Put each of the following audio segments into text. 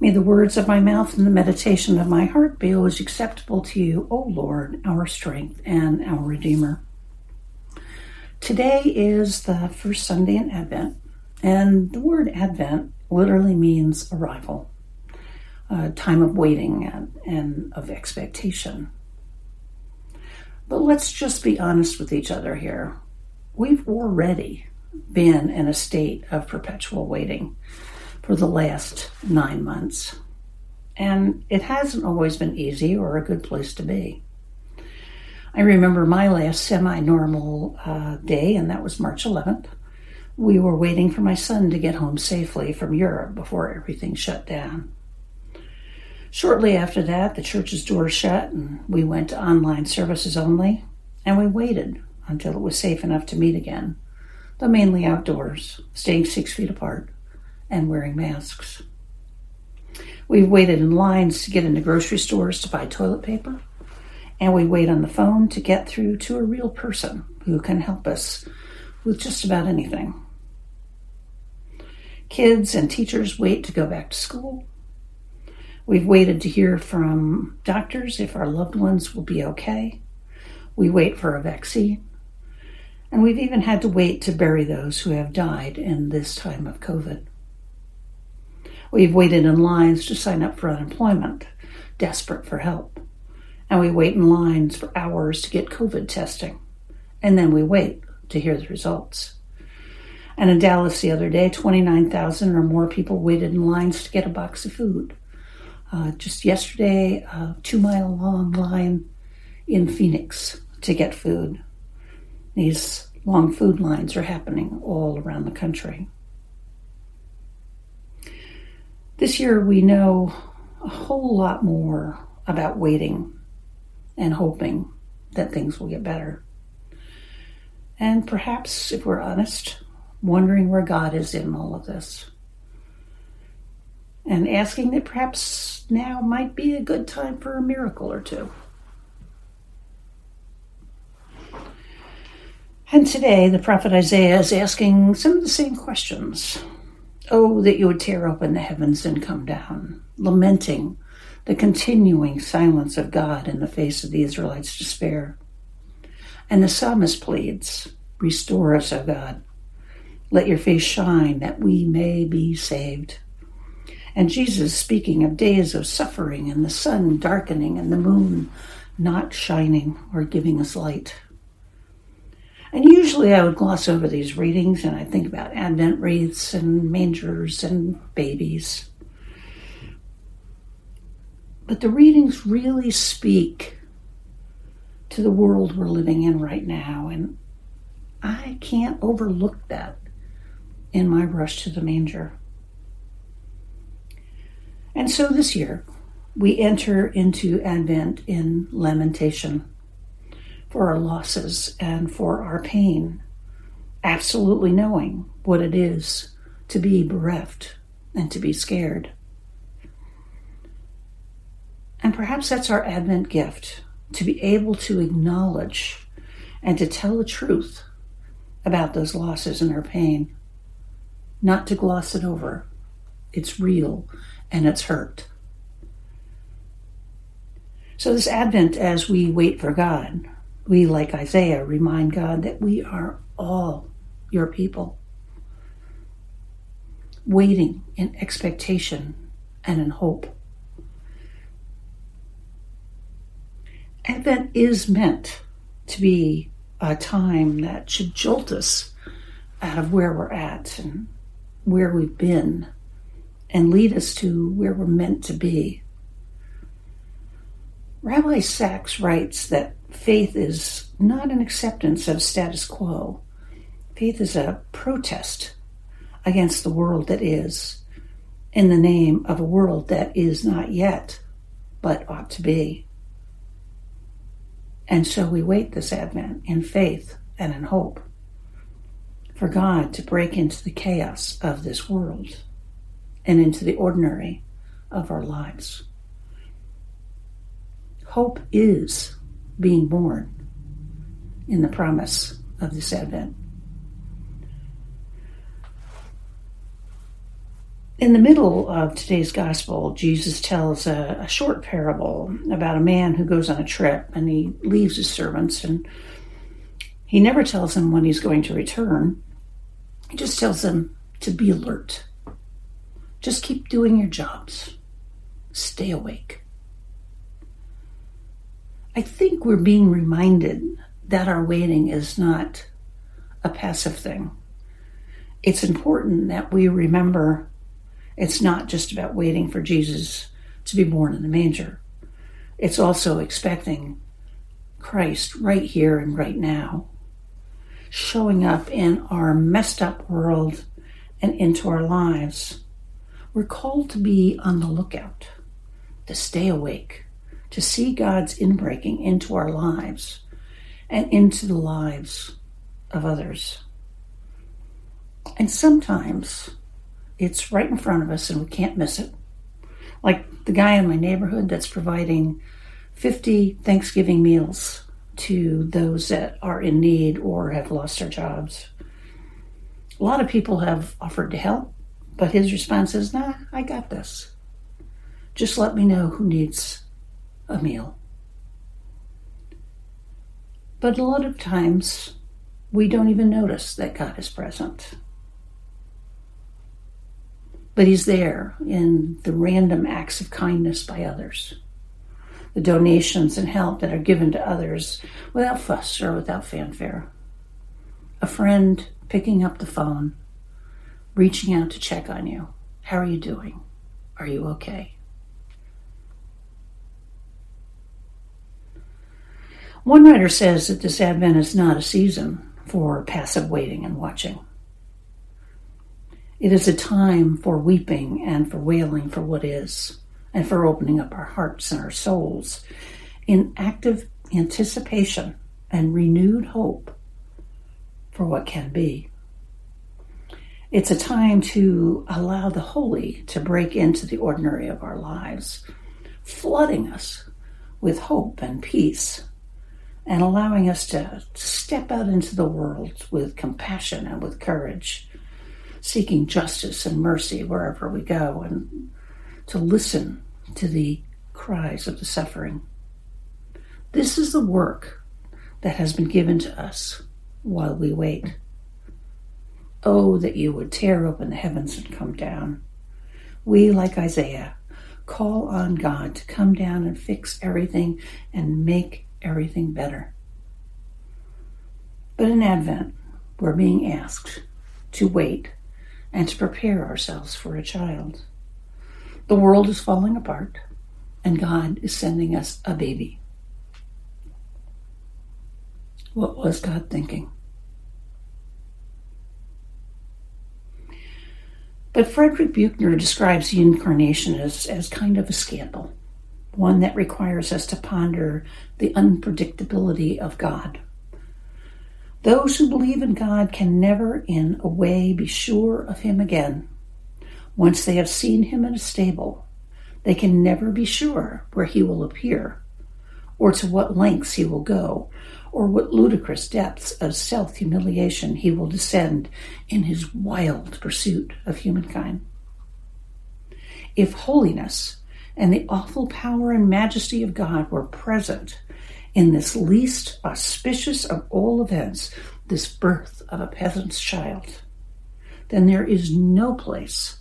May the words of my mouth and the meditation of my heart be always acceptable to you, O Lord, our strength and our Redeemer. Today is the first Sunday in Advent, and the word Advent literally means arrival, a time of waiting and, and of expectation. But let's just be honest with each other here. We've already been in a state of perpetual waiting for the last nine months. And it hasn't always been easy or a good place to be. I remember my last semi normal uh, day, and that was March 11th. We were waiting for my son to get home safely from Europe before everything shut down. Shortly after that, the church's doors shut and we went to online services only, and we waited until it was safe enough to meet again, though mainly outdoors, staying six feet apart and wearing masks. We've waited in lines to get into grocery stores to buy toilet paper, and we wait on the phone to get through to a real person who can help us with just about anything. Kids and teachers wait to go back to school. We've waited to hear from doctors if our loved ones will be okay. We wait for a vaccine. And we've even had to wait to bury those who have died in this time of COVID. We've waited in lines to sign up for unemployment, desperate for help. And we wait in lines for hours to get COVID testing. And then we wait to hear the results. And in Dallas the other day, 29,000 or more people waited in lines to get a box of food. Uh, just yesterday, a two mile long line in Phoenix to get food. These long food lines are happening all around the country. This year, we know a whole lot more about waiting and hoping that things will get better. And perhaps, if we're honest, wondering where God is in all of this. And asking that perhaps now might be a good time for a miracle or two. And today, the prophet Isaiah is asking some of the same questions Oh, that you would tear open the heavens and come down, lamenting the continuing silence of God in the face of the Israelites' despair. And the psalmist pleads, Restore us, O God. Let your face shine that we may be saved. And Jesus speaking of days of suffering and the sun darkening and the moon not shining or giving us light. And usually I would gloss over these readings and I think about Advent wreaths and mangers and babies. But the readings really speak to the world we're living in right now, and I can't overlook that in my rush to the manger. And so this year, we enter into Advent in lamentation for our losses and for our pain, absolutely knowing what it is to be bereft and to be scared. And perhaps that's our Advent gift to be able to acknowledge and to tell the truth about those losses and our pain, not to gloss it over. It's real and it's hurt. So, this Advent, as we wait for God, we, like Isaiah, remind God that we are all your people, waiting in expectation and in hope. Advent is meant to be a time that should jolt us out of where we're at and where we've been and lead us to where we're meant to be. Rabbi Sacks writes that faith is not an acceptance of status quo. Faith is a protest against the world that is, in the name of a world that is not yet, but ought to be. And so we wait this Advent in faith and in hope for God to break into the chaos of this world and into the ordinary of our lives. Hope is being born in the promise of this Advent. In the middle of today's gospel, Jesus tells a, a, short parable about a man who goes on a trip and he leaves his servants and he never tells them when he's going to return. He just tells them to be alert. Just keep doing your jobs. Stay awake. I think we're being reminded that our waiting is not a passive thing. It's important that we remember it's not just about waiting for Jesus to be born in the manger. It's also expecting Christ right here and right now, showing up in our messed up world and into our lives. We're called to be on the lookout, to stay awake, to see God's inbreaking into our lives and into the lives of others. And sometimes it's right in front of us and we can't miss it. Like the guy in my neighborhood that's providing 50 Thanksgiving meals to those that are in need or have lost their jobs. A lot of people have offered to help, but his response is, nah, I got this. Just let me know who needs a meal. But a lot of times, we don't even notice that God is present but he's there in the random acts of kindness by others, the donations and help that are given to others without fuss or without fanfare. A friend picking up the phone, reaching out to check on you. How are you doing? Are you okay? One writer says that this Advent is not a season for passive waiting and watching. It is a time for weeping and for wailing for what is, and for opening up our hearts and our souls in active anticipation and renewed hope for what can be. It's a time to allow the holy to break into the ordinary of our lives, flooding us with hope and peace, and allowing us to step out into the world with compassion and with courage seeking justice and mercy wherever we go, and to listen to the cries of the suffering. This is the work that has been given to us while we wait. Oh, that you would tear open the heavens and come down. We, like Isaiah, call on God to come down and fix everything and make everything better. But in Advent, we're being asked to wait and to prepare ourselves for a child. The world is falling apart, and God is sending us a baby. What was God thinking? But Frederick Buechner describes the incarnation as, as kind of a scandal, one that requires us to ponder the unpredictability of God. Those who believe in God can never, in a way, be sure of Him again. Once they have seen Him in a stable, they can never be sure where He will appear, or to what lengths He will go, or what ludicrous depths of self humiliation He will descend in His wild pursuit of humankind. If holiness and the awful power and majesty of God were present in this least auspicious of all events, this birth of a peasant's child, then there is no place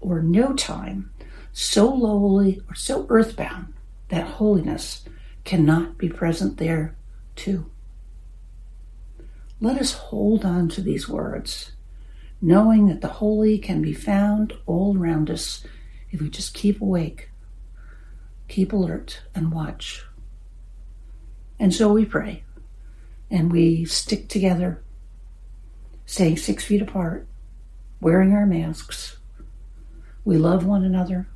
or no time so lowly or so earthbound that holiness cannot be present there too. Let us hold on to these words, knowing that the holy can be found all around us if we just keep awake, keep alert, and watch. And so we pray and we stick together, staying six feet apart, wearing our masks. We love one another.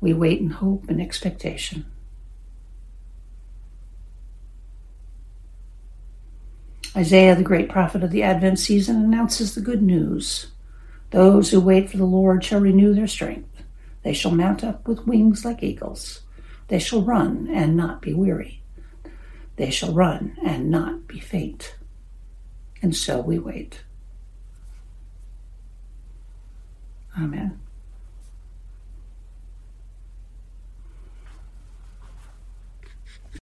We wait in hope and expectation. Isaiah, the great prophet of the Advent season, announces the good news. Those who wait for the Lord shall renew their strength. They shall mount up with wings like eagles. They shall run and not be weary. They shall run and not be faint. And so we wait. Amen.